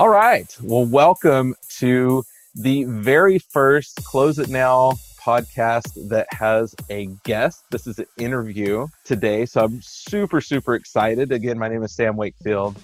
All right. Well, welcome to the very first Close It Now podcast that has a guest. This is an interview today. So I'm super, super excited. Again, my name is Sam Wakefield.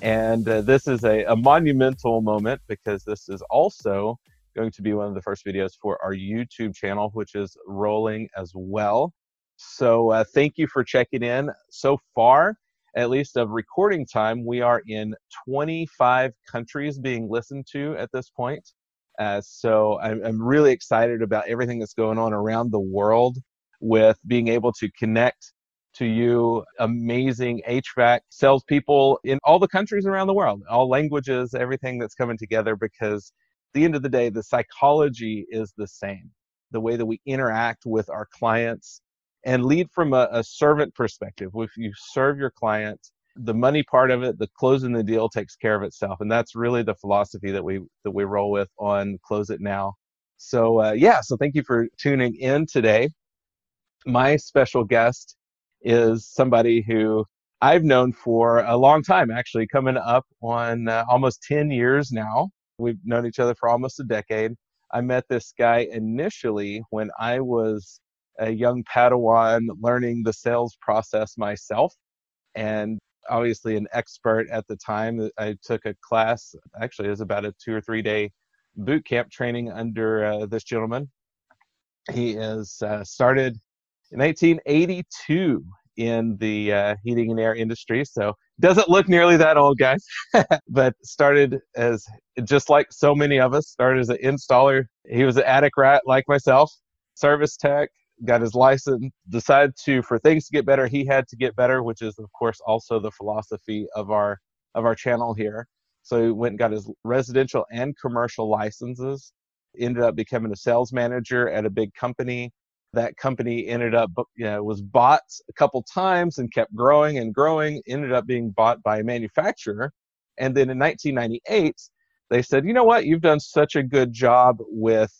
And uh, this is a, a monumental moment because this is also going to be one of the first videos for our YouTube channel, which is rolling as well. So uh, thank you for checking in so far at least of recording time, we are in 25 countries being listened to at this point. Uh, so I'm, I'm really excited about everything that's going on around the world with being able to connect to you amazing HVAC salespeople in all the countries around the world, all languages, everything that's coming together because at the end of the day, the psychology is the same. The way that we interact with our clients and lead from a, a servant perspective. If you serve your client, the money part of it, the closing the deal takes care of itself, and that's really the philosophy that we that we roll with on Close It Now. So uh, yeah, so thank you for tuning in today. My special guest is somebody who I've known for a long time, actually, coming up on uh, almost 10 years now. We've known each other for almost a decade. I met this guy initially when I was a young Padawan learning the sales process myself. And obviously, an expert at the time. I took a class, actually, it was about a two or three day boot camp training under uh, this gentleman. He is uh, started in 1982 in the uh, heating and air industry. So doesn't look nearly that old, guys. but started as just like so many of us. Started as an installer. He was an attic rat like myself, service tech, got his license, decided to for things to get better, he had to get better, which is of course also the philosophy of our of our channel here. So he went and got his residential and commercial licenses. Ended up becoming a sales manager at a big company. That company ended up, you know, was bought a couple times and kept growing and growing. Ended up being bought by a manufacturer, and then in 1998, they said, you know what, you've done such a good job with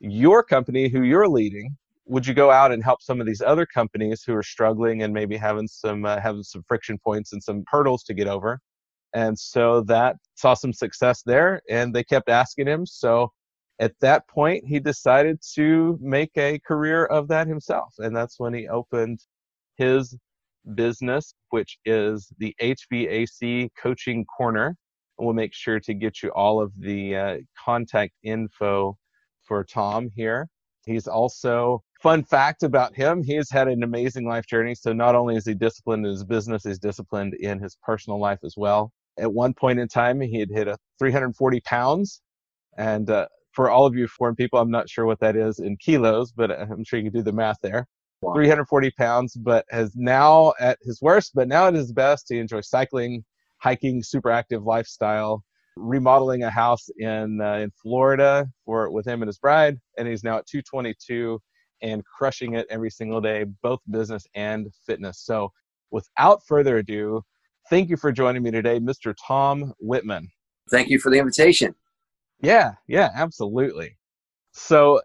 your company, who you're leading, would you go out and help some of these other companies who are struggling and maybe having some uh, having some friction points and some hurdles to get over? And so that saw some success there and they kept asking him. So at that point he decided to make a career of that himself and that's when he opened his business which is the hvac coaching corner. We'll make sure to get you all of the uh, contact info for tom here. He's also fun fact about him he's had an amazing life journey. So not only is he disciplined in his business he's disciplined in his personal life as well. At one point in time he had hit a 340 pounds. And uh, for all of you foreign people i'm not sure what that is in kilos but i'm sure you can do the math there. Wow. 340 pounds but has now at his worst but now at his best he enjoys cycling hiking super active lifestyle remodeling a house in uh, in Florida for with him and his bride, and he's now at 222 and crushing it every single day, both business and fitness. So, without further ado, thank you for joining me today, Mr. Tom Whitman. Thank you for the invitation. Yeah, yeah, absolutely. So,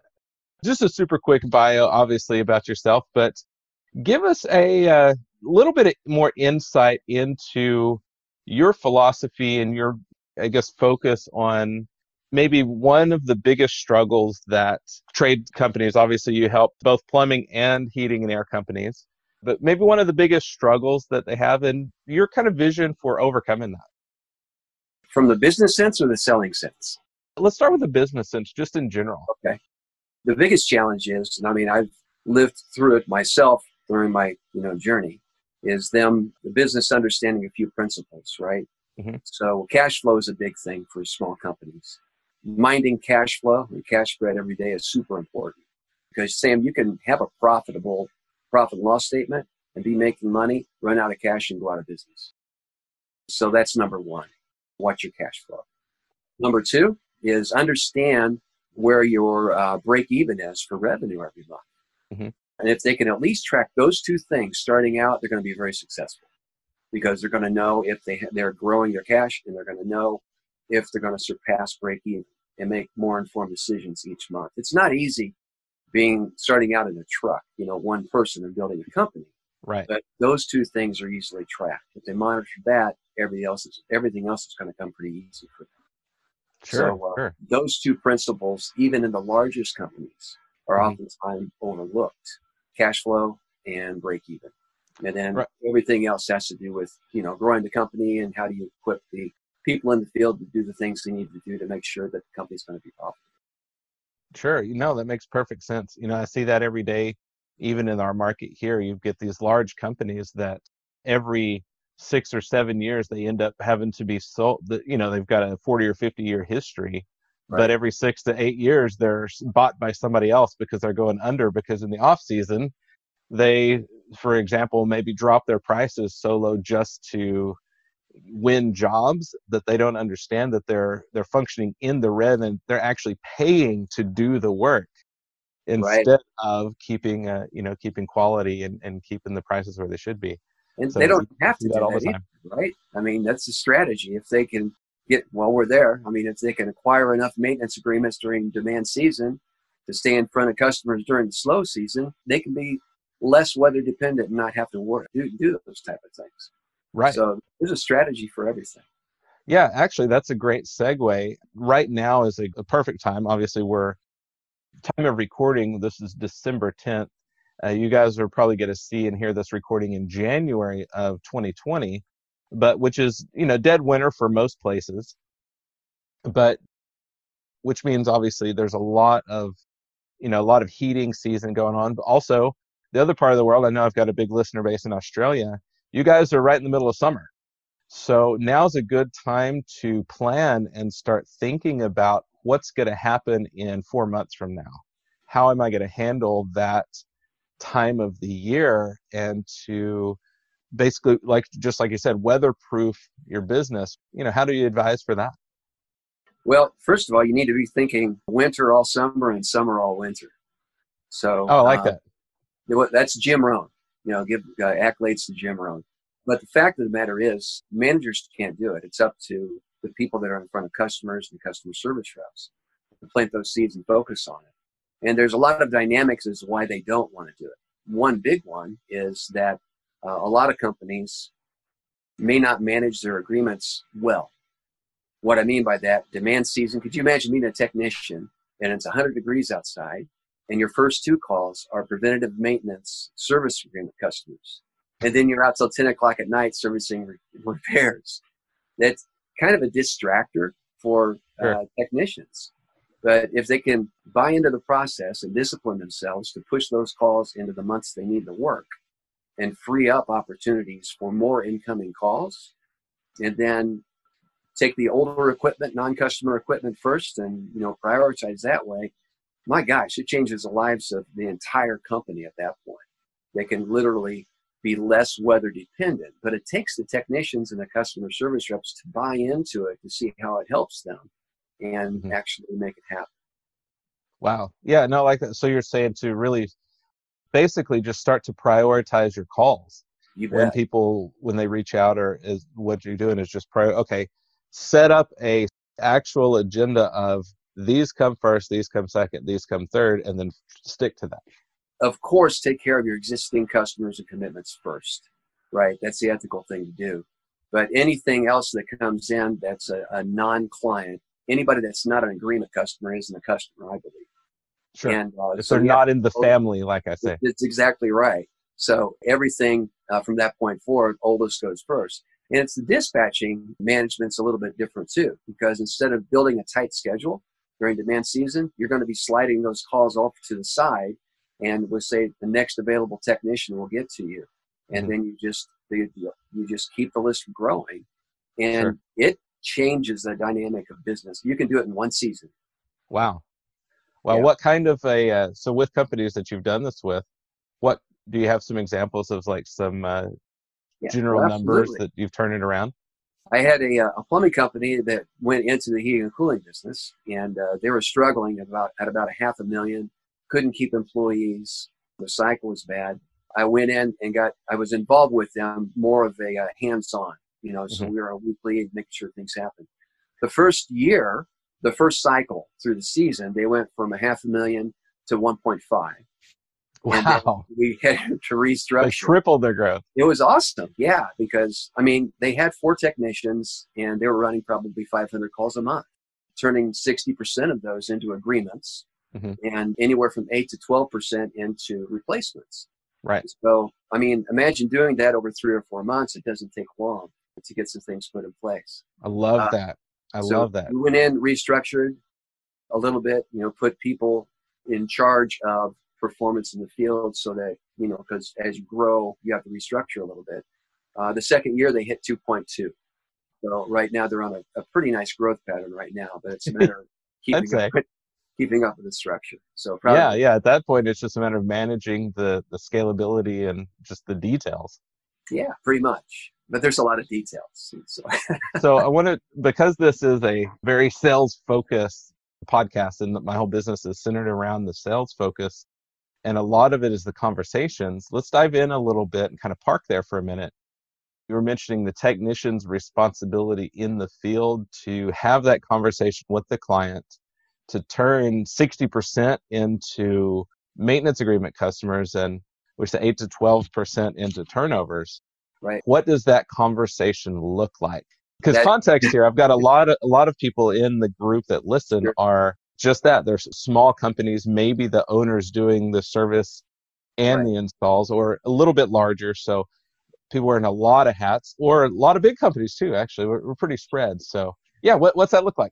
just a super quick bio, obviously, about yourself, but give us a uh, little bit more insight into your philosophy and your, I guess, focus on maybe one of the biggest struggles that trade companies, obviously, you help both plumbing and heating and air companies, but maybe one of the biggest struggles that they have and your kind of vision for overcoming that. From the business sense or the selling sense? Let's start with the business sense, just in general. Okay. The biggest challenge is, and I mean, I've lived through it myself during my you know journey, is them, the business understanding a few principles, right? Mm-hmm. So cash flow is a big thing for small companies. Minding cash flow and cash spread every day is super important because Sam, you can have a profitable profit and loss statement and be making money, run out of cash and go out of business. So that's number one. Watch your cash flow. Number two is understand where your uh, break even is for revenue every month. Mm-hmm. And if they can at least track those two things starting out, they're going to be very successful because they're going to know if they they're growing their cash and they're going to know if they're going to surpass break even and make more informed decisions each month. It's not easy being starting out in a truck, you know, one person and building a company. Right. But those two things are easily tracked. If they monitor that, everything else is everything else is going to come pretty easy for them. Sure. So, uh, sure. Those two principles, even in the largest companies, are Mhm. oftentimes overlooked: cash flow and break even. And then Right. everything else has to do with you know growing the company and how do you equip the people in the field to do the things they need to do to make sure that the company's going to be profitable. Sure. You know, that makes perfect sense. You know, I see that every day, even in our market here. You get these large companies that every six or seven years they end up having to be sold. You know, they've got a 40 or 50 year history, Right. but every six to eight years they're bought by somebody else because they're going under because in the off season, they, for example, maybe drop their prices so low just to win jobs that they don't understand that they're they're functioning in the red and they're actually paying to do the work instead of keeping uh, you know keeping quality and, and keeping the prices where they should be And So they don't have to do that all the either, time right? I mean, that's the strategy. If they can get while we're there, I mean, if they can acquire enough maintenance agreements during demand season to stay in front of customers during the slow season, they can be less weather dependent and not have to work do, do those type of things. Right. So there's a strategy for everything. yeah actually that's a great segue. Right now is a, a perfect time. Obviously we're time of recording this is december 10th uh, you guys are probably going to see and hear this recording in january of 2020 but which is you know dead winter for most places. But which means obviously there's a lot of you know a lot of heating season going on. But also the other part of the world i know i've got a big listener base in australia you guys are right in the middle of summer. So now's a good time to plan and start thinking about what's going to happen in four months from now. How am i going to handle that time of the year and to basically like just like you said weatherproof your business. You know how do you advise for that? Well, first of all, you need to be thinking winter all summer and summer all winter. So oh i like uh, that. You know what, That's Jim Rohn. You know, give uh, accolades to Jim Rohn. But the fact of the matter is, managers can't do it. It's up to the people that are in front of customers and customer service reps to plant those seeds and focus on it. And there's a lot of dynamics as to why they don't want to do it. One big one is that uh, a lot of companies may not manage their agreements well. What I mean by that, demand season, could you imagine being a technician and it's 100 degrees outside and your first two calls are preventative maintenance service agreement customers. And then you're out till 10 o'clock at night servicing re- repairs. That's kind of a distractor for uh, Sure. technicians. But if they can buy into the process and discipline themselves to push those calls into the months they need to work and free up opportunities for more incoming calls, and then take the older equipment, non-customer equipment first, and you know prioritize that way, my gosh, it changes the lives of the entire company at that point. They can literally be less weather dependent, but it takes the technicians and the customer service reps to buy into it to see how it helps them and Mhm. actually make it happen. wow yeah no like that so you're saying to really basically just start to prioritize your calls You when people when they reach out or is what you're doing is just prior okay set up a actual agenda of these come first these come second these come third and then stick to that Of course, take care of your existing customers and commitments first, right? That's the ethical thing to do. But anything else that comes in that's a, a non-client, anybody that's not an agreement customer isn't a customer, I believe. sure And uh, if so they're not in the family like i say It's exactly right. So everything uh, from that point forward, oldest goes first. And it's the dispatching management's a little bit different too, because instead of building a tight schedule during demand season, you're going to be sliding those calls off to the side, and we'll say the next available technician will get to you. and Mhm. then you just you, you just keep the list growing, and Sure. it changes the dynamic of business. You can do it in one season. Wow. Well, Yeah. what kind of a uh, so with companies that you've done this with, what do you have some examples of like some uh, Yeah, general well, numbers that you've turned it around? I had a, uh, a plumbing company that went into the heating and cooling business, and uh, they were struggling at about at about a half a million. Couldn't keep employees. The cycle was bad. I went in and got. I was involved with them more of a uh, hands-on. You know, so Mhm. we were a weekly making sure things happen. The first year, the first cycle through the season, they went from a half a million to 1.5. Wow. we had to They restructure tripled their growth. it was awesome yeah because i mean they had four technicians and they were running probably 500 calls a month turning 60% of those into agreements Mhm. and anywhere from 8 to 12% into replacements Right. so i mean imagine doing that over three or four months it doesn't take long to get some things put in place I love Uh, that. I so love that. we went in restructured a little bit you know put people in charge of performance in the field so that you know because as you grow you have to restructure a little bit. Uh, the second year they hit 2.2 so right now they're on a, a pretty nice growth pattern right now but it's a matter of keeping up, with, keeping up with the structure. So proud Yeah, yeah. At that point, it's just a matter of managing the the scalability and just the details. yeah pretty much. But there's a lot of details so. So I want to because this is a very sales focused podcast and my whole business is centered around the sales focus and a lot of it is the conversations. Let's dive in a little bit and kind of park there for a minute. You were mentioning the technician's responsibility in the field to have that conversation with the client to turn 60% into maintenance agreement customers and which the 8 to 12% into turnovers. Right. What does that conversation look like? Because context here, I've got a lot of a lot of people in the group that listen Sure. are just that. There's small companies, maybe the owner's doing the service and Right. the installs, or a little bit larger. So people wearing a lot of hats, or a lot of big companies too. Actually, we're, we're pretty spread. So yeah, what, what's that look like?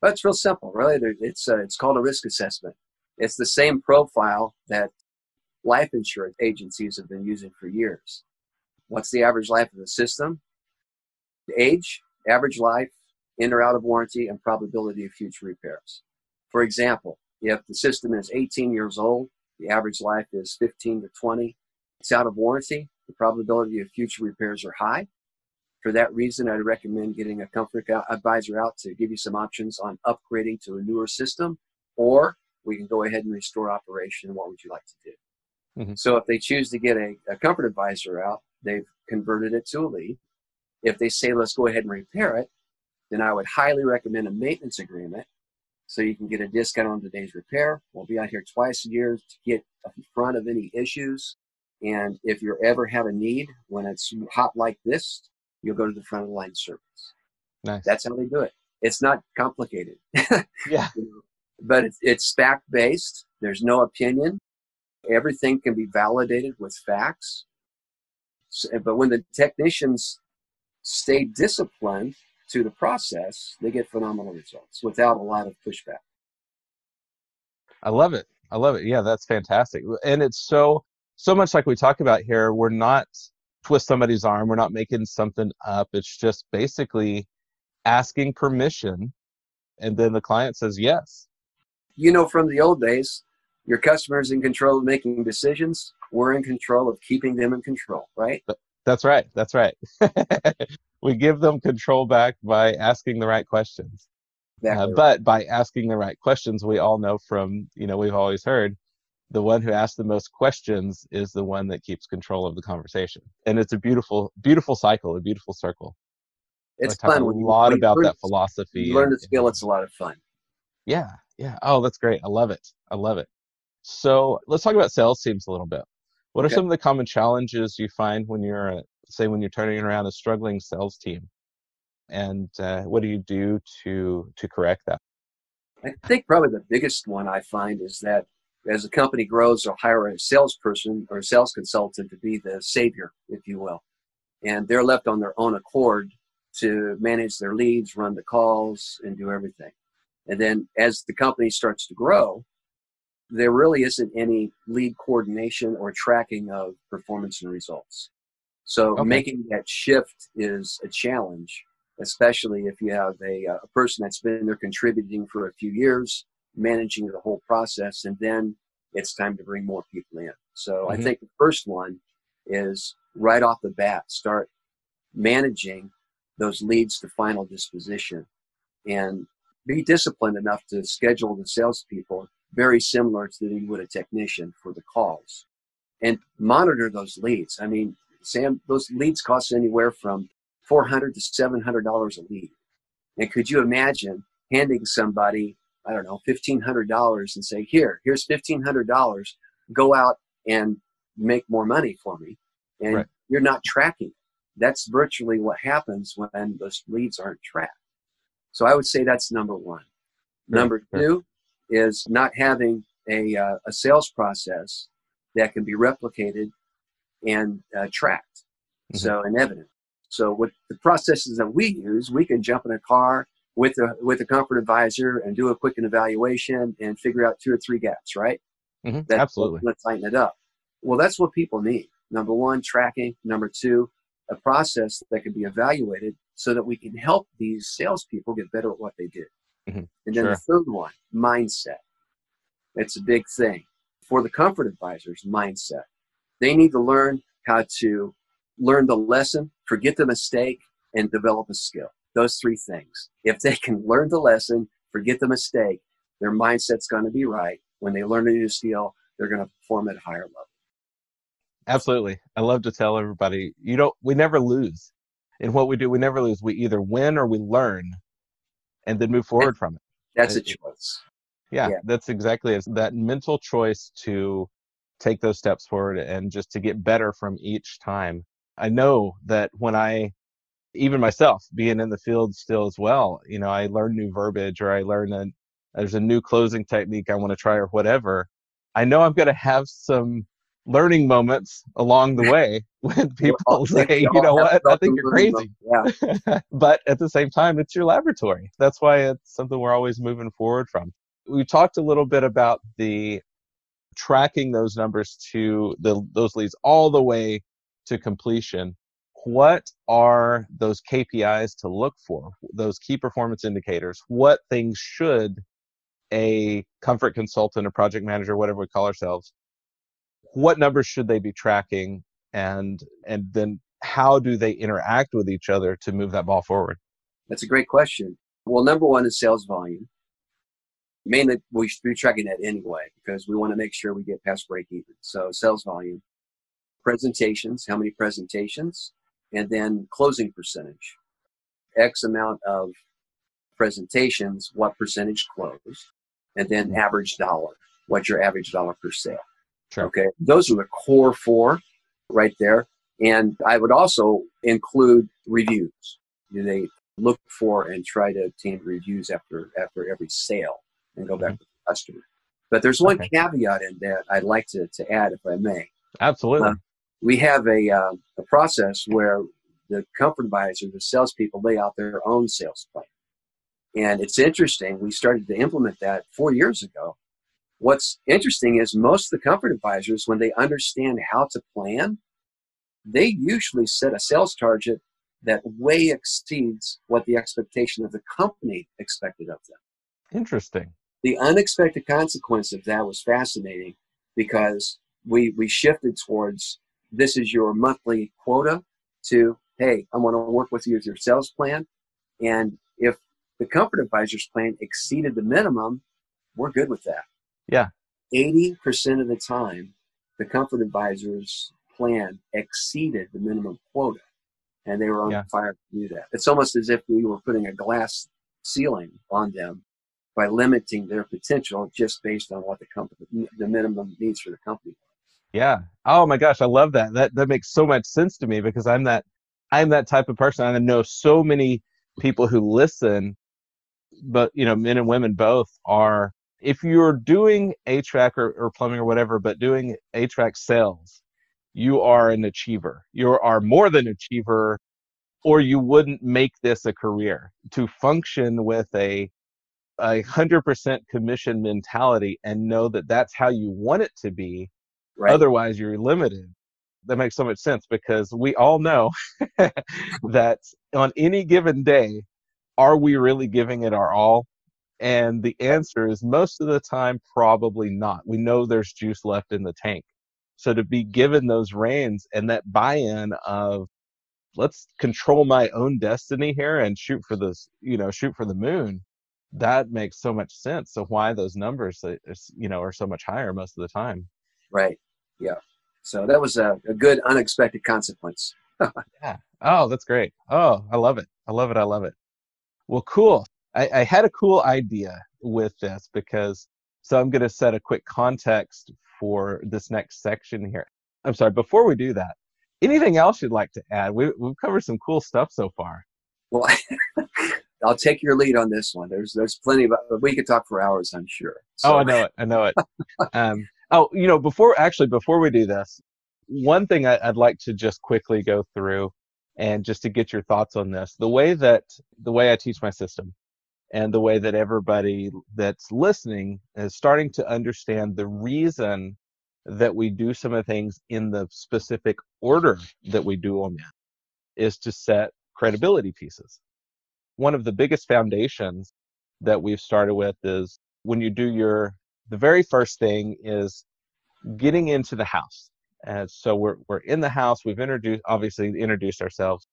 But it's real simple, really. It's uh, it's called a risk assessment. It's the same profile that life insurance agencies have been using for years. What's the average life of the system? The age, average life, in or out of warranty, and probability of future repairs. For example, if the system is 18 years old, the average life is 15 to 20. It's out of warranty. The probability of future repairs are high. For that reason, I'd recommend getting a comfort advisor out to give you some options on upgrading to a newer system, or we can go ahead and restore operation. What would you like to do? Mhm. So if they choose to get a, a comfort advisor out, they've converted it to a lead. If they say, let's go ahead and repair it, then I would highly recommend a maintenance agreement so you can get a discount on today's repair. We'll be out here twice a year to get in front of any issues. And if you ever have a need when it's hot like this, you'll go to the front of the line service. Nice. That's how they do it. It's not complicated, yeah. you know, but it's, it's fact based. There's no opinion. Everything can be validated with facts. So, but when the technicians stay disciplined to the process, they get phenomenal results without a lot of pushback. I love it. I love it. Yeah, that's fantastic. And it's so so much like we talk about here. We're not twist somebody's arm. We're not making something up. It's just basically asking permission, and then the client says yes. You know, from the old days, your customer's in control of making decisions. We're in control of keeping them in control, right? That's right. That's right. we give them control back by asking the right questions. Uh, Exactly. but by asking the right questions, we all know from you know we've always heard the one who asks the most questions is the one that keeps control of the conversation, and it's a beautiful, beautiful cycle, a beautiful circle. it's fun. a lot about learn- that philosophy. You learn the skill. It's a lot of fun. Yeah, yeah. Oh, that's great. I love it. I love it. So let's talk about sales teams a little bit. What are Okay. some of the common challenges you find when you're, say, when you're turning around a struggling sales team, and uh, what do you do to to correct that? I think probably the biggest one I find is that as a company grows, they'll hire a salesperson or a sales consultant to be the savior, if you will. And they're left on their own accord to manage their leads, run the calls, and do everything. And then as the company starts to grow, there really isn't any lead coordination or tracking of performance and results. So Okay. making that shift is a challenge, especially if you have a, uh, a person that's been there contributing for a few years, managing the whole process, and then it's time to bring more people in. So I Mhm. think the first one is right off the bat, start managing those leads to final disposition and be disciplined enough to schedule the salespeople very similar to you would a technician for the calls and monitor those leads. I mean, Sam, those leads cost anywhere from 400 to $700 a lead. And could you imagine handing somebody, I don't know, $1,500 and say, here, here's $1,500, go out and make more money for me. And Right. you're not tracking. That's virtually what happens when those leads aren't tracked. So I would say that's number one. Number two is not having a, uh, a sales process that can be replicated and uh, tracked. Mhm. So and evident. So with the processes that we use, we can jump in a car with a with a comfort advisor and do a quick evaluation and figure out two or three gaps, right? Mhm, That's Absolutely. Let's tighten it up. Well, that's what people need. Number one, tracking. Number two, a process that can be evaluated so that we can help these salespeople get better at what they do. Mhm, And then the third one, mindset. It's a big thing. For the comfort advisors, mindset. They need to learn how to learn the lesson, forget the mistake, and develop a skill. Those three things. If they can learn the lesson, forget the mistake, their mindset's going to be right. When they learn a new skill, they're going to perform at a higher level. Absolutely. I love to tell everybody, you don't, we never lose. In what we do, we never lose. We either win or we learn and then move forward from it. That's a choice. Yeah, Yeah. that's exactly it. That mental choice to take those steps forward and just to get better from each time. I know that when I, even myself being in the field still as well, you know, I learn new verbiage or I learn a, there's a new closing technique I want to try or whatever. I know I'm going to have some learning moments along the way when people all- say, you know what, I think you're crazy Yeah. but at the same time, it's your laboratory. That's why it's something we're always moving forward from. We talked a little bit about the tracking those numbers to the those leads all the way to completion. What are those KPIs to look for? Those key performance indicators. What things should a comfort consultant, a project manager, whatever we call ourselves, what numbers should they be tracking and and then how do they interact with each other to move that ball forward? That's a great question. Well, number one is sales volume. Mainly, we should be tracking that anyway because we want to make sure we get past break even. So, sales volume, presentations, how many presentations, and then closing percentage. X amount of presentations, what percentage closed, and then Mhm. average dollar, what's your average dollar per sale. Sure. Okay, those are the core four right there. And I would also include reviews. Do they look for and try to obtain reviews after after every sale and go back to the customer? But there's one Okay. caveat in that I'd like to, to add, if I may. Absolutely. Uh, We have a, uh, a process where the comfort advisor, the salespeople, lay out their own sales plan. And it's interesting. We started to implement that four years ago. What's interesting is most of the comfort advisors, when they understand how to plan, they usually set a sales target that way exceeds what the expectation of the company expected of them. Interesting. The unexpected consequence of that was fascinating because we, we shifted towards this is your monthly quota to, hey, I want to work with you with your sales plan. And if the comfort advisor's plan exceeded the minimum, we're good with that. Yeah. 80% of the time, the comfort advisor's plan exceeded the minimum quota. And they were on Yeah. fire to do that. It's almost as if we were putting a glass ceiling on them by limiting their potential just based on what the company, the minimum needs for the company. Yeah. Oh my gosh, I love that. That that makes so much sense to me because I'm that I'm that type of person. I know so many people who listen, but you know, men and women both are if you're doing HVAC or, or plumbing or whatever, but doing HVAC sales, you are an achiever. You are more than achiever, or you wouldn't make this a career. To function with a a hundred percent commission mentality and know that that's how you want it to be Right. Otherwise, you're limited. that makes so much sense because we all know that on any given day, are we really giving it our all? And the answer is most of the time, probably not. We know there's juice left in the tank. So to be given those reins and that buy-in of let's control my own destiny here and shoot for this, you know, shoot for the moon, that makes so much sense. So why those numbers, you know, are so much higher most of the time. Right. Yeah. So that was a, a good unexpected consequence. yeah. Oh, that's great. Oh, I love it. I love it. I love it. Well, cool. I, I had a cool idea with this because so I'm going to set a quick context for this next section here. I'm sorry, before we do that, anything else you'd like to add? We, we've covered some cool stuff so far. Well, I'll take your lead on this one. There's there's plenty of we could talk for hours, I'm sure. So. Oh, I know it. I know it. um, oh, you know, before actually before we do this, one thing I, I'd like to just quickly go through, and just to get your thoughts on this, the way that the way I teach my system, and the way that everybody that's listening is starting to understand the reason that we do some of the things in the specific order that we do them in is to set credibility pieces. One of the biggest foundations that we've started with is when you do your, the very first thing is getting into the house. And so we're, we're in the house. We've introduced, obviously introduced ourselves,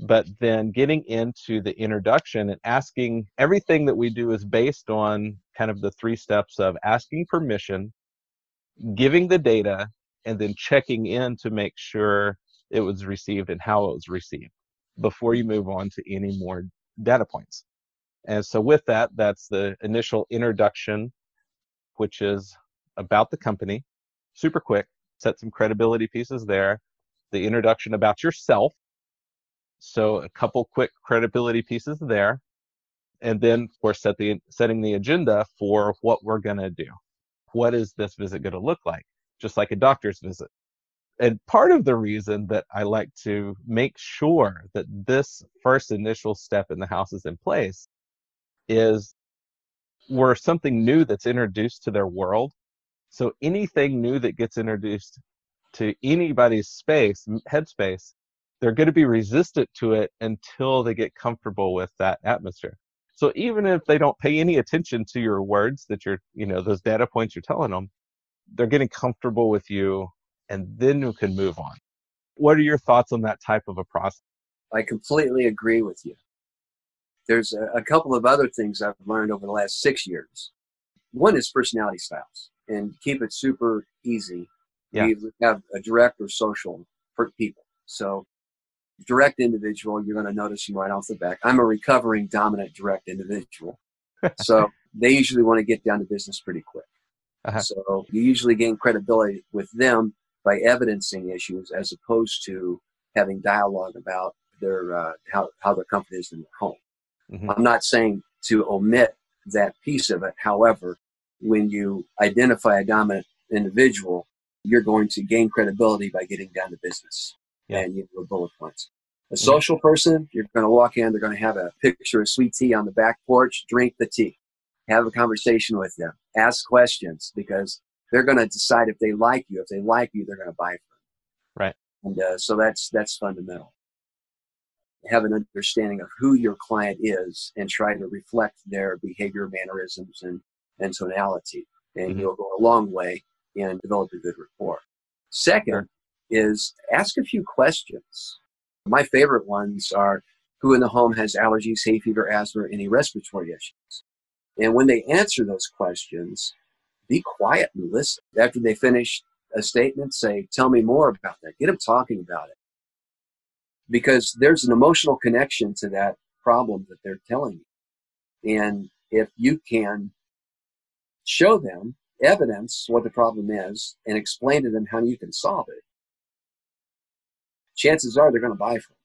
but then getting into the introduction and asking everything that we do is based on kind of the three steps of asking permission, giving the data, and then checking in to make sure it was received and how it was received before you move on to any more data points. And so with that, that's the initial introduction, which is about the company, super quick, set some credibility pieces there. The introduction about yourself. So a couple quick credibility pieces there. And then of course set the setting the agenda for what we're gonna do. What is this visit gonna look like? Just like a doctor's visit and part of the reason that I like to make sure that this first initial step in the house is in place is we're something new that's introduced to their world. So anything new that gets introduced to anybody's space, headspace, they're going to be resistant to it until they get comfortable with that atmosphere. So even if they don't pay any attention to your words that you're, you know, those data points you're telling them, they're getting comfortable with you and then you can move on. What are your thoughts on that type of a process? I completely agree with you. There's a, a couple of other things I've learned over the last six years. One is personality styles and keep it super easy. Yeah. We have a direct or social for people. So direct individual, you're going to notice them right off the back. I'm a recovering dominant direct individual. so they usually want to get down to business pretty quick. Uh-huh. So you usually gain credibility with them by evidencing issues as opposed to having dialogue about their uh, how, how their company is in their home. Mm-hmm. I'm not saying to omit that piece of it. However, when you identify a dominant individual, you're going to gain credibility by getting down to business yeah. and you know, bullet points. A social person, you're going to walk in, they're going to have a picture of sweet tea on the back porch, drink the tea, have a conversation with them, ask questions because they're going to decide if they like you. If they like you, they're going to buy from you. Right. And uh, so that's that's fundamental. Have an understanding of who your client is and try to reflect their behavior, mannerisms, and, and tonality. And mm-hmm. you'll go a long way in developing a good rapport. Second sure. Is ask a few questions. My favorite ones are who in the home has allergies, hay fever, asthma, or any respiratory issues? And when they answer those questions, be quiet and listen. After they finish a statement, say, Tell me more about that. Get them talking about it. Because there's an emotional connection to that problem that they're telling you. And if you can show them evidence what the problem is and explain to them how you can solve it, chances are they're going to buy from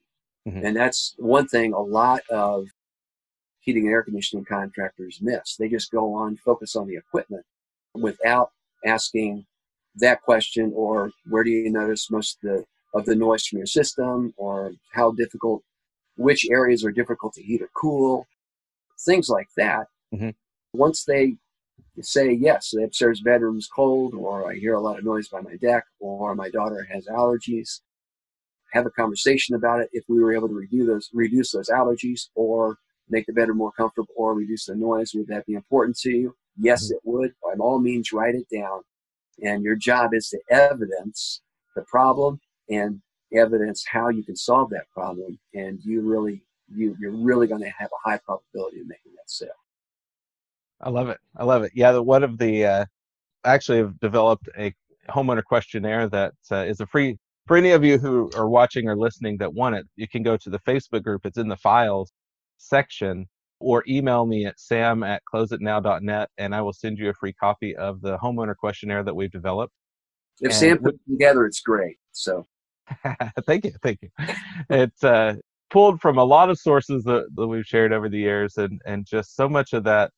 you. Mm-hmm. And that's one thing a lot of heating and air conditioning contractors miss. They just go on, focus on the equipment without asking that question or where do you notice most of the of the noise from your system or how difficult which areas are difficult to heat or cool things like that mm-hmm. once they say, yes, the upstairs bedroom's cold, or I hear a lot of noise by my deck, or my daughter has allergies. Have a conversation about it. If we were able to reduce those, reduce those allergies, or make the bedroom more comfortable, or reduce the noise, would that be important to you? Yes, mm-hmm. it would. By all means, write it down. And your job is to evidence the problem and evidence how you can solve that problem. And you really, you, you're really going to have a high probability of making that sale. I love it. I love it. Yeah, the, one of the uh, actually have developed a homeowner questionnaire that uh, is a free for any of you who are watching or listening that want it. You can go to the Facebook group. It's in the files section, or email me at sam at closeitnow.net, and I will send you a free copy of the homeowner questionnaire that we've developed. If and Sam put it together, it's great. So, thank you, thank you. It's uh, pulled from a lot of sources that, that we've shared over the years, and and just so much of that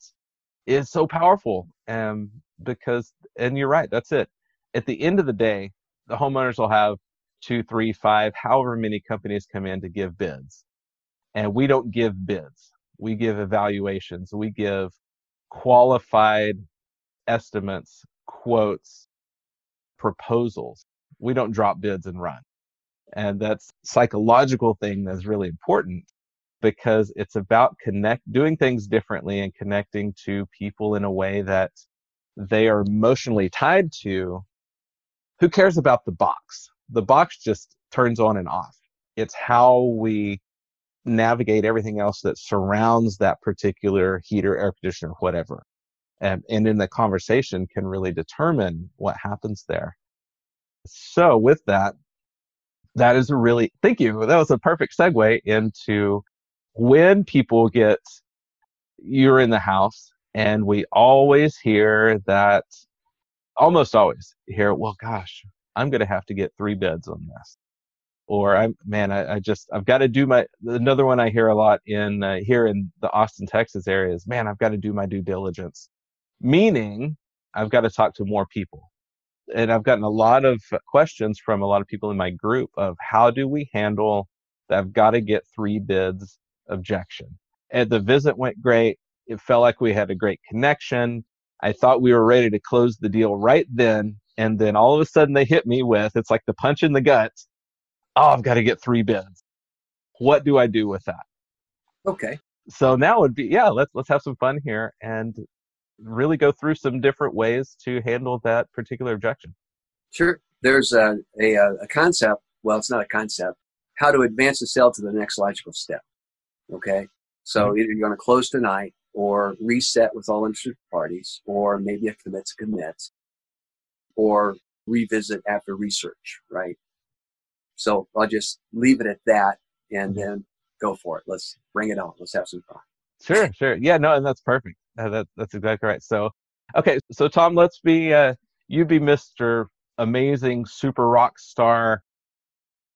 is so powerful. Um, because, and you're right, that's it. At the end of the day, the homeowners will have two, three, five, however many companies come in to give bids. And we don't give bids. We give evaluations. We give qualified estimates, quotes, proposals. We don't drop bids and run. And that's psychological thing that's really important because it's about connect doing things differently and connecting to people in a way that they are emotionally tied to who cares about the box the box just turns on and off. It's how we navigate everything else that surrounds that particular heater air conditioner whatever. And, and in the conversation can really determine what happens there. So with that that is a really thank you. That was a perfect segue into when people get you're in the house and we always hear that almost always hear well gosh i'm going to have to get three beds on this or i'm man i, I just i've got to do my another one i hear a lot in uh, here in the austin texas area is man i've got to do my due diligence meaning i've got to talk to more people and i've gotten a lot of questions from a lot of people in my group of how do we handle that i've got to get three bids objection. And the visit went great. It felt like we had a great connection. I thought we were ready to close the deal right then. And then all of a sudden they hit me with it's like the punch in the gut. Oh, I've got to get three bids. What do I do with that? Okay. So now would be yeah, let's let's have some fun here and really go through some different ways to handle that particular objection. Sure. There's a, a, a concept. Well, it's not a concept. How to advance the sale to the next logical step. Okay. So mm-hmm. either you're going to close tonight or reset with all interested parties, or maybe a commit to commit, or revisit after research, right? So I'll just leave it at that and mm-hmm. then go for it. Let's bring it on. Let's have some fun. Sure, sure. Yeah, no, and that's perfect. Uh, that, that's exactly right. So, okay, so Tom, let's be, uh, you be Mr. Amazing Super Rock Star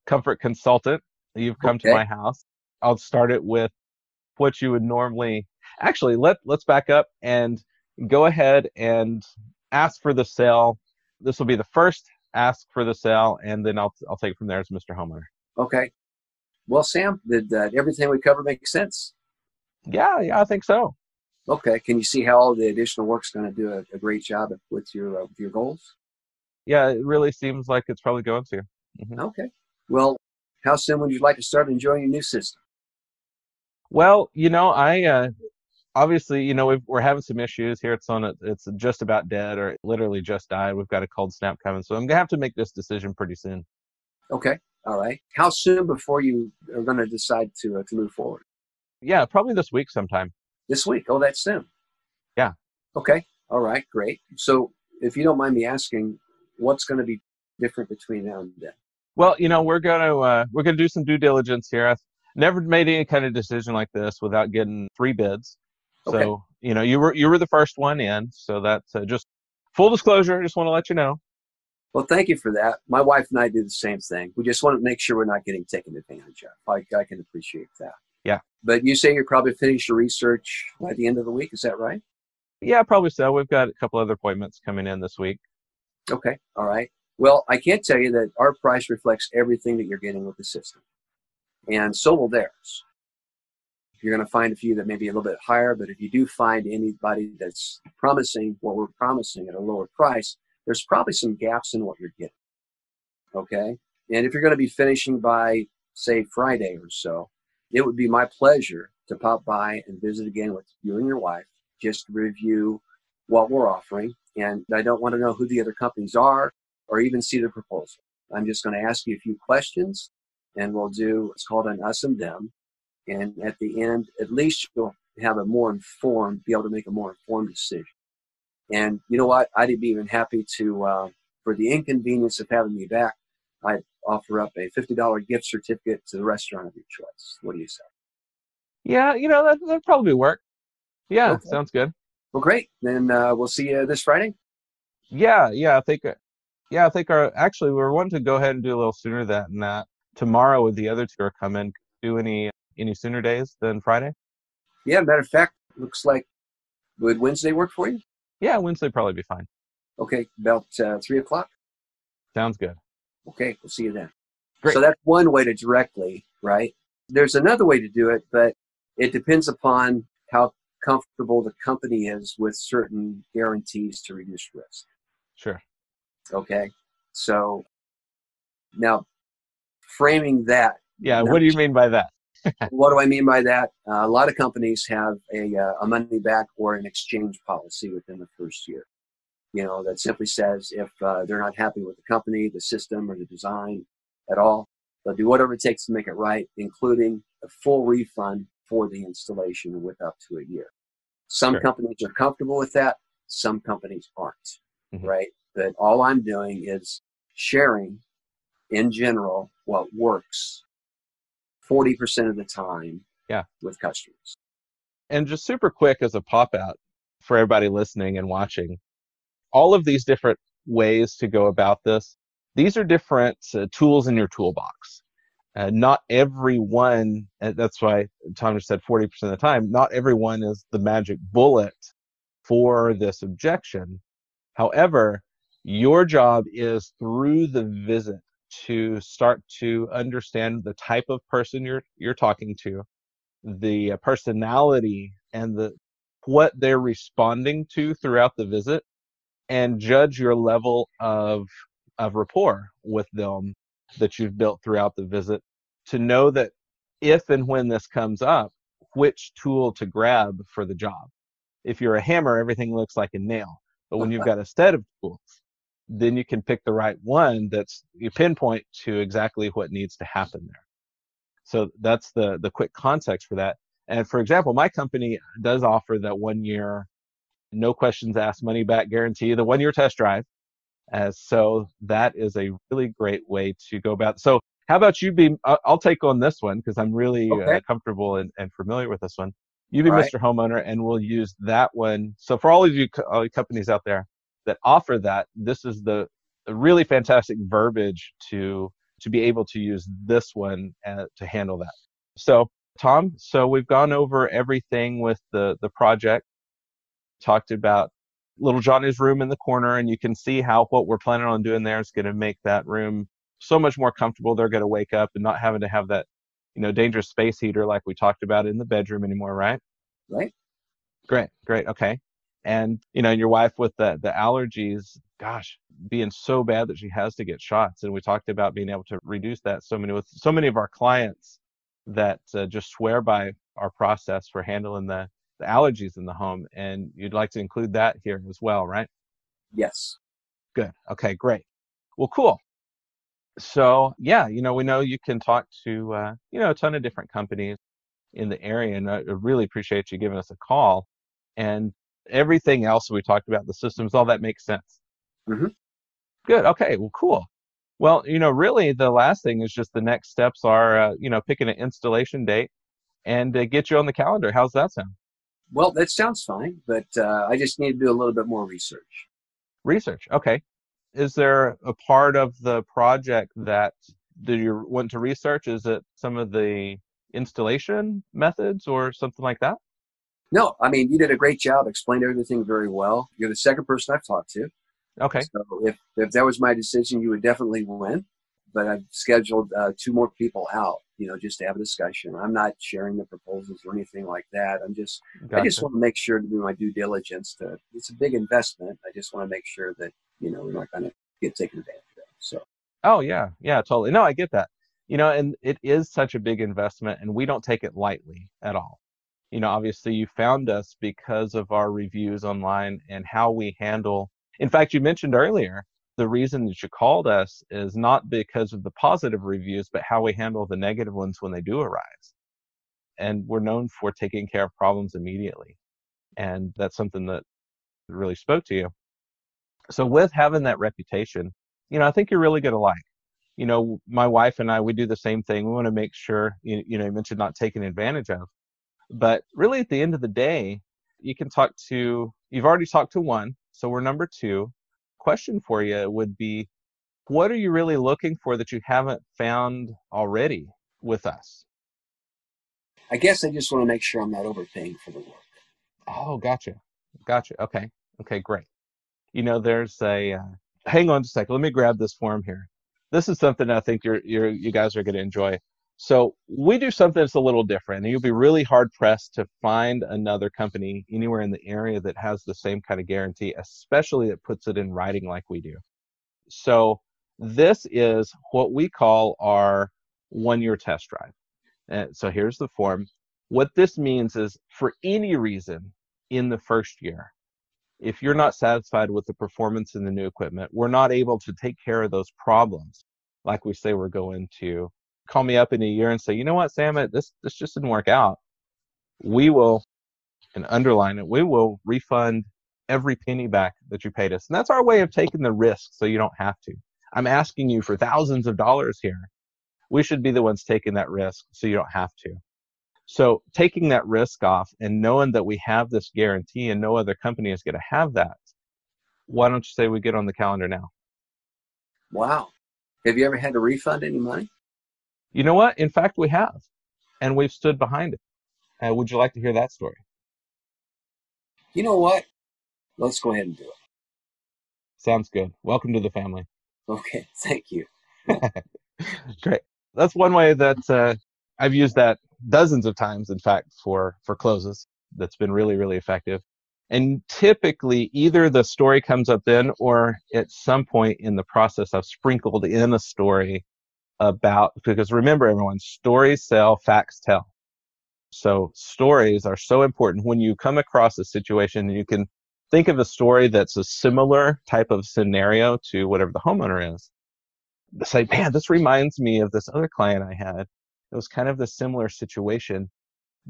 Comfort Consultant. You've come okay. to my house. I'll start it with what you would normally actually let let's back up and go ahead and ask for the sale. This will be the first ask for the sale, and then I'll I'll take it from there as Mr. Homeowner. Okay. Well, Sam, did uh, everything we covered make sense? Yeah, yeah, I think so. Okay. Can you see how all the additional work's going to do a, a, great job with your uh, with your goals? Yeah, it really seems like it's probably going to. Mm-hmm. Okay. Well, how soon would you like to start enjoying your new system? Well, you know, I uh, obviously, you know, we are having some issues here. It's on a, it's just about dead or literally just died. We've got a cold snap coming, so I'm gonna have to make this decision pretty soon. Okay, all right. How soon before you are going to decide to uh, to move forward? Yeah, probably this week sometime. This week? Oh, that's soon. Yeah. Okay. All right. Great. So, if you don't mind me asking, what's going to be different between now and then? Well, you know, we're gonna uh, we're gonna do some due diligence here I've never made any kind of decision like this without getting three bids. Okay. So you know, you were you were the first one in, so that's uh, just full disclosure. Just want to let you know. Well, thank you for that. My wife and I do the same thing. We just want to make sure we're not getting taken advantage of. I, I can appreciate that. Yeah. But you say you're probably finished your research by the end of the week. Is that right? Yeah, probably so. We've got a couple other appointments coming in this week. Okay. All right. Well, I can't tell you that our price reflects everything that you're getting with the system and so will theirs. You're going to find a few that may be a little bit higher, but if you do find anybody that's promising what we're promising at a lower price, there's probably some gaps in what you're getting. Okay? And if you're going to be finishing by, say, Friday or so, it would be my pleasure to pop by and visit again with you and your wife just review what we're offering. And I don't want to know who the other companies are or even see the proposal. I'm just going to ask you a few questions and we'll do what's called an us and them. And at the end, at least you'll have a more informed, be able to make a more informed decision. And you know what? I'd be even happy to, uh, for the inconvenience of having me back, I'd offer up a $50 gift certificate to the restaurant of your choice. What do you say? Yeah, you know, that, that'd probably work. Yeah, okay. sounds good. Well, great. Then uh, we'll see you this Friday. Yeah, yeah, I think, uh, yeah, I think our actually we're wanting to go ahead and do a little sooner than that. Tomorrow, with the other two are coming, do any any sooner days than Friday? Yeah, matter of fact, looks like would Wednesday work for you? Yeah, Wednesday probably be fine. Okay, about uh, three o'clock. Sounds good. Okay, we'll see you then. Great. So that's one way to directly, right? There's another way to do it, but it depends upon how comfortable the company is with certain guarantees to reduce risk. Sure. Okay. So now framing that. Yeah. What do you mean by that? what do I mean by that? Uh, a lot of companies have a, uh, a money back or an exchange policy within the first year. You know, that simply says if uh, they're not happy with the company, the system, or the design at all, they'll do whatever it takes to make it right, including a full refund for the installation with up to a year. Some sure. companies are comfortable with that, some companies aren't, mm-hmm. right? But all I'm doing is sharing in general what works 40% of the time yeah. with customers. And just super quick as a pop out for everybody listening and watching, all of these different ways to go about this, these are different uh, tools in your toolbox. Uh, not everyone, that's why Tom just said 40% of the time, not everyone is the magic bullet for this objection. However, your job is through the visit to start to understand the type of person you're you're talking to, the uh, personality and the what they're responding to throughout the visit and judge your level of of rapport with them that you've built throughout the visit to know that if and when this comes up which tool to grab for the job. If you're a hammer everything looks like a nail but when you've got a set of tools then you can pick the right one that's you pinpoint to exactly what needs to happen there. So that's the the quick context for that. And for example, my company does offer that one year, no questions asked, money back guarantee, the one year test drive. As so that is a really great way to go about. So how about you be? I'll take on this one because I'm really uh, okay. uh, comfortable and, and familiar with this one. You be Mr. Homeowner, and we'll use that one. So for all of you all companies out there, that offer that, this is the, really fantastic verbiage to to be able to use this one uh, to handle that. So, Tom, so we've gone over everything with the the project. Talked about little Johnny's room in the corner, and you can see how what we're planning on doing there is going to make that room so much more comfortable. They're going to wake up and not having to have that, you know, dangerous space heater like we talked about in the bedroom anymore, right? Right. Great, great. Okay and you know your wife with the the allergies gosh being so bad that she has to get shots. And we talked about being able to reduce that so many with so many of our clients that uh, just swear by our process for handling the, the allergies in the home. And you'd like to include that here as well right? Yes. Good. Okay great. Well cool. So yeah you know we know you can talk to uh, you know a ton of different companies in the area and i really appreciate you giving us a call. And everything else we talked about, the systems, all that makes sense. Mm-hmm. Good. Okay. Well, cool. Well, you know, really, the last thing is just the next steps are, uh, you know, picking an installation date and uh, get you on the calendar. How's that sound? Well, that sounds fine, but uh, I just need to do a little bit more research. Research. Okay. Is there a part of the project that do you want to research? Is it some of the installation methods or something like that? No, I mean, you did a great job, explained everything very well. You're the second person I've talked to. Okay. So if, if that was my decision, you would definitely win. But I've scheduled uh, two more people out. you know, just to have a discussion. I'm not sharing the proposals or anything like that. I'm just, Gotcha. I just want to make sure to do my due diligence. To it's a big investment. I just want to make sure that you know we're not going to get taken advantage of. So. Oh yeah, yeah, totally. No, I get that. You know, and it is such a big investment, and we don't take it lightly at all. You know, obviously, you found us because of our reviews online and how we handle. In fact, you mentioned earlier the reason that you called us is not because of the positive reviews, but how we handle the negative ones when they do arise. And we're known for taking care of problems immediately. And that's something that really spoke to you. So, with having that reputation, you know, I think you're really going to like. You know, my wife and I, we do the same thing. We want to make sure, you, you know, you mentioned not taking advantage of. But really, at the end of the day, you can talk to, you've already talked to one. So, we're number two question for you would be what are you really looking for that you haven't found already with us? I guess I just want to make sure I'm not overpaying for the work. Oh, gotcha. Gotcha. Okay. Okay, great. You know, there's a, uh, hang on just a second. Let me grab this form here. This is something I think you're, you're, you guys are going to enjoy. So we do something that's a little different, and you'll be really hard pressed to find another company anywhere in the area that has the same kind of guarantee, especially that puts it in writing like we do. So this is what we call our one-year test drive. And so here's the form. What this means is for any reason in the first year, if you're not satisfied with the performance in the new equipment, we're not able to take care of those problems like we say we're going to call me up in a year and say, you know what, Sam, this this just didn't work out, we will, and underline it, we will refund every penny back that you paid us. And that's our way of taking the risk so you don't have to. I'm asking you for thousands of dollars here. We should be the ones taking that risk so you don't have to. So taking that risk off and knowing that we have this guarantee and no other company is going to have that, why don't you say we get on the calendar now? Wow. Have you ever had to refund any money? You know what? In fact, we have, and we've stood behind it. Uh, would you like to hear that story? You know what? Let's go ahead and do it. Sounds good. Welcome to the family. Okay, thank you. Great. That's one way that uh, I've used that dozens of times, in fact, for for closes. That's been really, really effective. And typically, either the story comes up then, or at some point in the process, I've sprinkled in a story about because remember everyone stories sell facts tell. So stories are so important. When you come across a situation you can think of a story that's a similar type of scenario to whatever the homeowner is. Say man this reminds me of this other client i had. It was kind of the similar situation.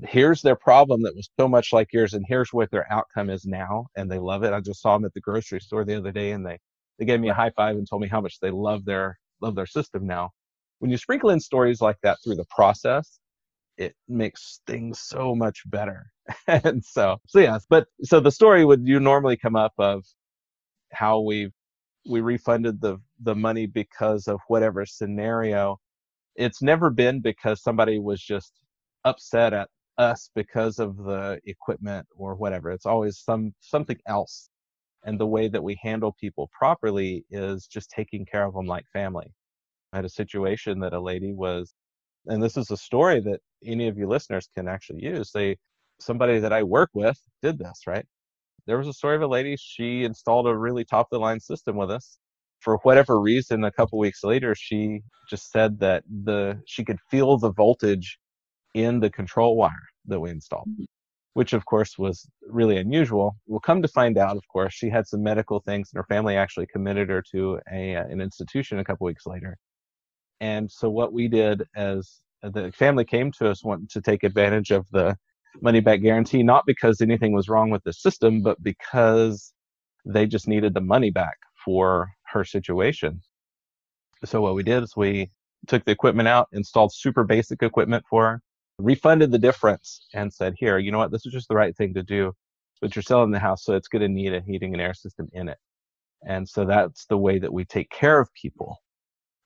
Here's their problem that was so much like yours and here's what their outcome is now and they love it. I just saw them at the grocery store the other day and they they gave me a high five and told me how much they love their love their system now when you sprinkle in stories like that through the process, it makes things so much better. and so, so yeah, but so the story would you normally come up of how we we refunded the the money because of whatever scenario. It's never been because somebody was just upset at us because of the equipment or whatever. It's always some something else. And the way that we handle people properly is just taking care of them like family. I had a situation that a lady was, and this is a story that any of you listeners can actually use. They, somebody that I work with did this, right? There was a story of a lady, she installed a really top of the line system with us. For whatever reason, a couple weeks later, she just said that the she could feel the voltage in the control wire that we installed, mm-hmm. which of course was really unusual. We'll come to find out, of course, she had some medical things, and her family actually committed her to a an institution a couple weeks later. And so what we did as uh, the family came to us wanting to take advantage of the money back guarantee, not because anything was wrong with the system, but because they just needed the money back for her situation. So what we did is we took the equipment out, installed super basic equipment for her, refunded the difference and said, here, you know what? This is just the right thing to do, but you're selling the house. So it's going to need a heating and air system in it. And so that's the way that we take care of people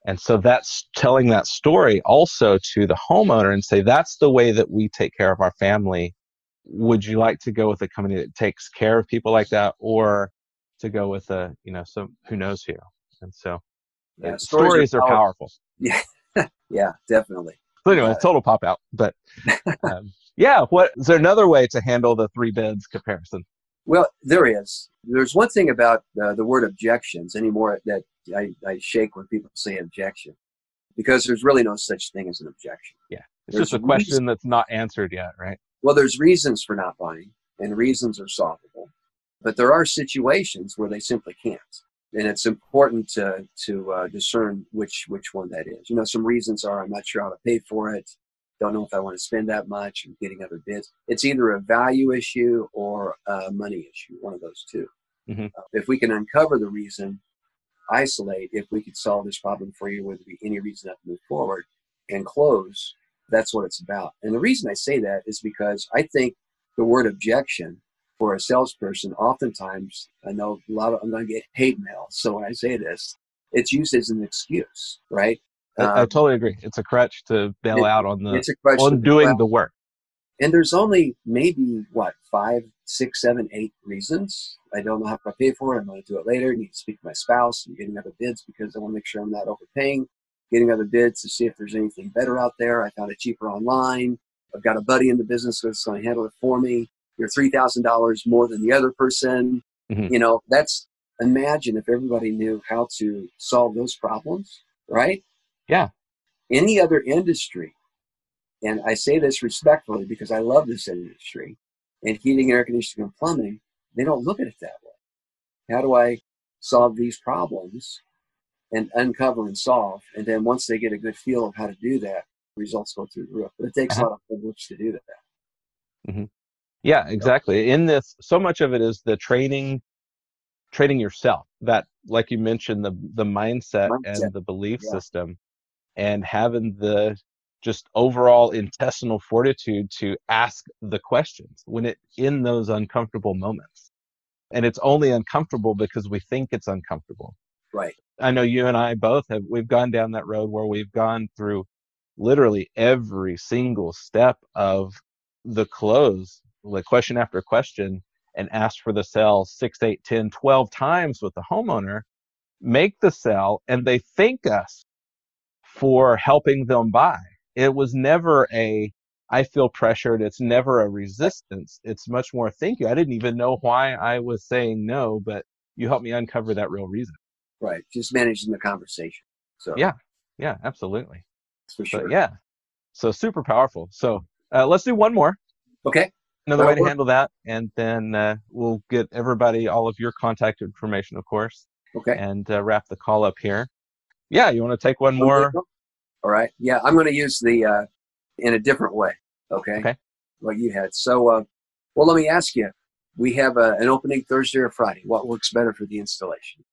and so that's telling that story also to the homeowner and say, that's the way that we take care of our family. Would you like to go with a company that takes care of people like that or to go with a, you know, some who knows who? And so yeah, stories, stories, are, powerful. are powerful. Yeah. yeah, definitely. So anyway, total pop out. But um, yeah, what is there another way to handle the three bids comparison? Well, there is. There's one thing about uh, the word objections anymore that I, I shake when people say objection because there's really no such thing as an objection. Yeah. It's there's just a question reason. that's not answered yet, right? Well, there's reasons for not buying, and reasons are solvable. But there are situations where they simply can't. And it's important to, to uh, discern which, which one that is. You know, some reasons are I'm not sure how to pay for it, don't know if I want to spend that much, and getting other bids. It's either a value issue or a money issue, one of those 2 mm-hmm. uh, if we can uncover the reason, isolate, if we could solve this problem for you, would there be any reason not to move forward and close, that's what it's about. And the reason I say that is because I think the word objection for a salesperson, oftentimes, I know a lot of, I'm going to get hate mail. So when I say this, it's used as an excuse, right? Um, I, I, totally agree. It's a crutch to bail it, out on the it's a crutch on doing the work. And there's only maybe what five, six, seven, eight reasons. I don't know how to pay for it. I'm going to do it later. I need to speak to my spouse I'm getting other bids because I want to make sure I'm not overpaying getting other bids to see if there's anything better out there. I found it cheaper online. I've got a buddy in the business that's going to handle it for me. You're three thousand dollars more than the other person. Mm-hmm. You know, that's imagine if everybody knew how to solve those problems, right? Yeah. Any other industry, and I say this respectfully because I love this industry, and heating, air conditioning, and plumbing, they don't look at it that way. How do I solve these problems and uncover and solve. And then once they get a good feel of how to do that, results go through the roof. But it takes uh-huh. a lot of privilege to do that. Mm-hmm. Yeah, exactly. In this, so much of it is the training, training yourself. That, like you mentioned, the the mindset, mindset. and the belief yeah. system, and having the just overall intestinal fortitude to ask the questions when it in those uncomfortable moments. And it's only uncomfortable because we think it's uncomfortable. Right. I know you and I both have, we've gone down that road where we've gone through literally every single step of the close, like question after question, and asked for the sale six, eight, ten, twelve times with the homeowner, make the sale, and they thank us for helping them buy. It was never a, I feel pressured. It's never a resistance. It's much more thank you. I didn't even know why I was saying no, but you helped me uncover that real reason. Right. Just managing the conversation. So yeah, yeah, absolutely. For sure. Yeah. So super powerful. So uh, let's do one more. Okay. Another way to handle that, and then uh, we'll get everybody all of your contact information, of course. Okay. And uh, wrap the call up here. Yeah, you want to take one more? All right. Yeah, I'm going to use the uh, in a different way. Okay. Okay. What you had. So, uh, well, let me ask you. We have a, uh, an opening Thursday or Friday. What works better for the installation?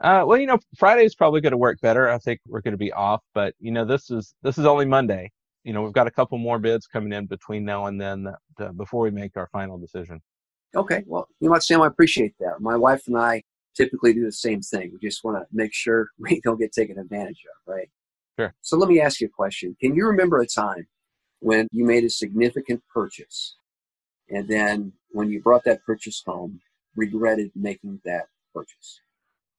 Uh, well, you know, Friday is probably going to work better. I think we're going to be off, but you know, this is this is only Monday. You know, we've got a couple more bids coming in between now and then that, uh, before we make our final decision. Okay, well, you know what, Sam, I appreciate that. My wife and I typically do the same thing. We just want to make sure we don't get taken advantage of, right? Sure. So let me ask you a question. Can you remember a time when you made a significant purchase, and then when you brought that purchase home, regretted making that purchase?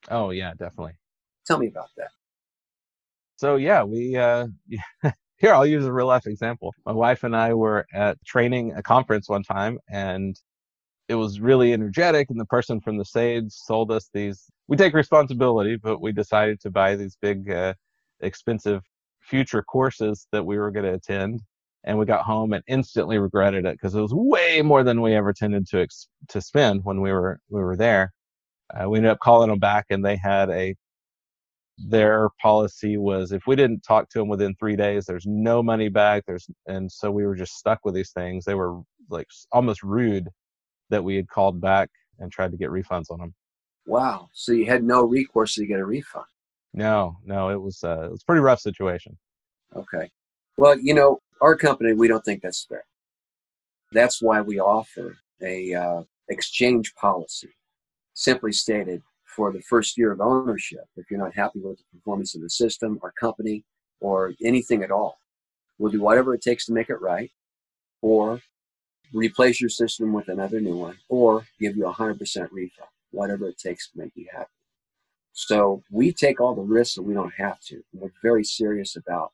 Oh yeah, definitely. Tell me about that. So yeah, we uh here I'll use a real life example. My wife and I were at training a conference one time and it was really energetic and the person from the Sage sold us these we take responsibility, but we decided to buy these big uh, expensive future courses that we were going to attend and we got home and instantly regretted it because it was way more than we ever tended to ex- to spend when we were we were there uh, we ended up calling them back, and they had a their policy was if we didn't talk to them within three days, there's no money back. There's and so we were just stuck with these things. They were like almost rude that we had called back and tried to get refunds on them. Wow! So you had no recourse to get a refund? No, no. It was uh, it was a pretty rough situation. Okay. Well, you know, our company we don't think that's fair. That's why we offer a uh, exchange policy simply stated, for the first year of ownership, if you're not happy with the performance of the system or company or anything at all, we'll do whatever it takes to make it right, or replace your system with another new one, or give you a 100% refund, whatever it takes to make you happy. So we take all the risks that we don't have to. We're very serious about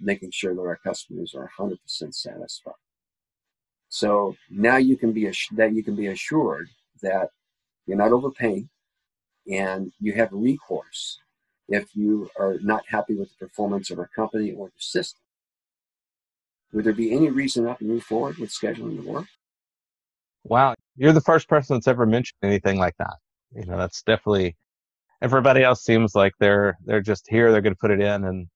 making sure that our customers are 100% satisfied. So now you can be that you can be assured that you're not overpaying and you have recourse if you are not happy with the performance of our company or the system. Would there be any reason not to move forward with scheduling the work? Wow, you're the first person that's ever mentioned anything like that. You know, that's definitely everybody else seems like they're they're just here, they're going to put it in, and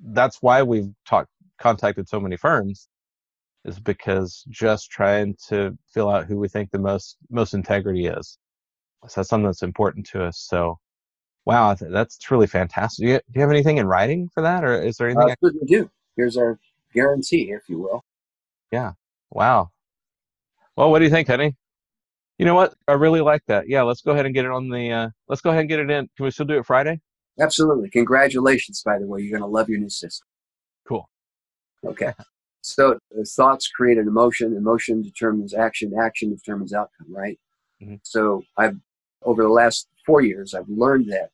that's why we've talked contacted so many firms is because just trying to fill out who we think the most most integrity is. So that's something that's important to us. So, wow, that's really fantastic. Do you, do you have anything in writing for that, or is there anything? Uh, I- do. Here's our guarantee, if you will. Yeah. Wow. Well, what do you think, honey? You know what? I really like that. Yeah, let's go ahead and get it on the. Uh, let's go ahead and get it in. Can we still do it Friday? Absolutely. Congratulations, by the way. You're going to love your new system. Cool. Okay. So thoughts create an emotion. Emotion determines action. Action determines outcome. Right. Mm-hmm. So I've over the last four years I've learned that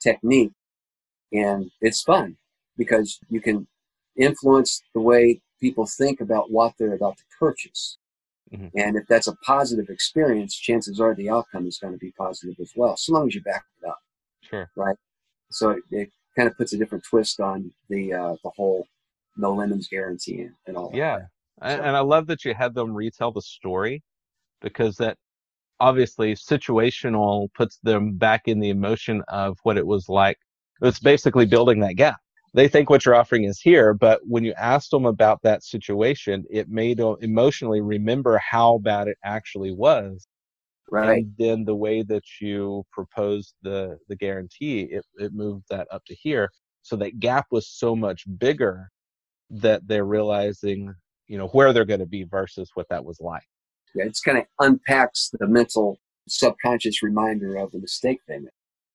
technique, and it's fun because you can influence the way people think about what they're about to purchase. Mm-hmm. And if that's a positive experience, chances are the outcome is going to be positive as well, so long as you back it up. Sure. Right. So it, it kind of puts a different twist on the uh, the whole no lemons guarantee and, and all. Yeah, so. and I love that you had them retell the story because that obviously situational puts them back in the emotion of what it was like. It's basically building that gap. They think what you're offering is here, but when you asked them about that situation, it made them emotionally remember how bad it actually was. Right. And then the way that you proposed the the guarantee, it, it moved that up to here. So that gap was so much bigger that they're realizing, you know, where they're going to be versus what that was like. Yeah, it's kind of unpacks the mental subconscious reminder of the mistake they made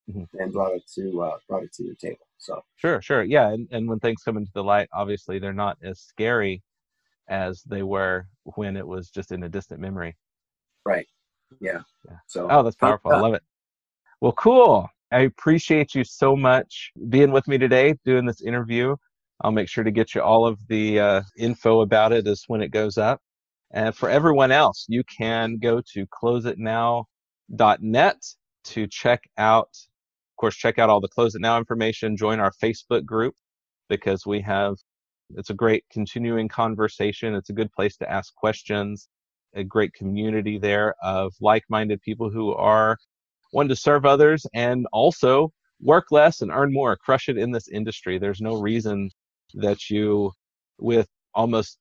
mm-hmm. and brought it to uh, brought it to the table. So sure, sure, yeah, and and when things come into the light, obviously they're not as scary as they were when it was just in a distant memory. Right. Yeah. yeah. So oh, that's powerful. I love it. Well, cool. I appreciate you so much being with me today, doing this interview. I'll make sure to get you all of the uh, info about it as when it goes up. And for everyone else, you can go to closeitnow.net to check out, course, check out all the Close It Now information, join our Facebook group because we have, it's a great continuing conversation. It's a good place to ask questions, a great community there of like minded people who are wanting to serve others and also work less and earn more, crush it in this industry. There's no reason that you, with almost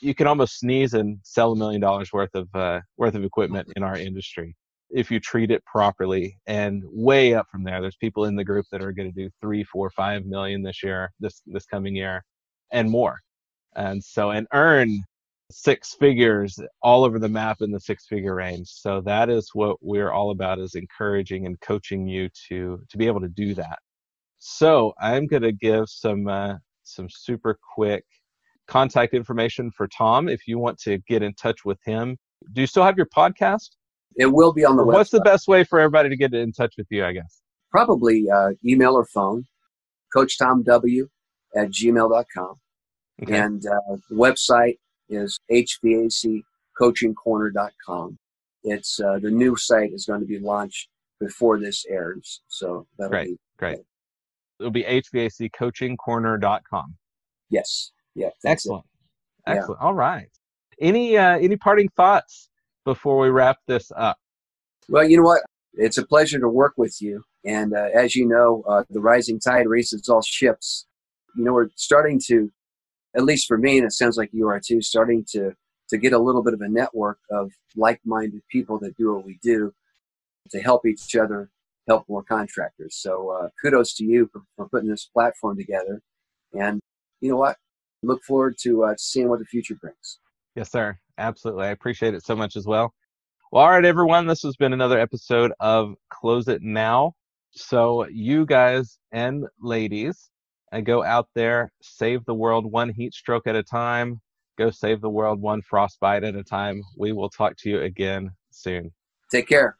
you can almost sneeze and sell a million dollars worth of uh, worth of equipment in our industry if you treat it properly. And way up from there, there's people in the group that are going to do three, four, five million this year, this this coming year, and more. And so and earn six figures all over the map in the six figure range. So that is what we're all about is encouraging and coaching you to to be able to do that. So I'm going to give some uh, some super quick contact information for Tom if you want to get in touch with him. Do you still have your podcast? It will be on the What's website. the best way for everybody to get in touch with you, I guess? Probably uh, email or phone, Coach Tom W at gmail.com. Okay. And uh, the website is hvaccoachingcorner.com. It's uh, the new site is going to be launched before this airs. So that'll great, be great. It'll be hvaccoachingcorner.com. Yes. Yeah. Excellent. It. Excellent. Yeah. All right. Any uh, any parting thoughts before we wrap this up? Well, you know what? It's a pleasure to work with you. And uh, as you know, uh, the rising tide raises all ships. You know, we're starting to, at least for me, and it sounds like you are too, starting to to get a little bit of a network of like-minded people that do what we do to help each other help more contractors. So uh, kudos to you for, for putting this platform together. And you know what? look forward to uh, seeing what the future brings. Yes, sir. Absolutely. I appreciate it so much as well. Well, all right, everyone. This has been another episode of Close It Now. So, you guys and ladies, and go out there, save the world one heat stroke at a time. Go save the world one frostbite at a time. We will talk to you again soon. Take care.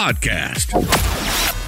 podcast.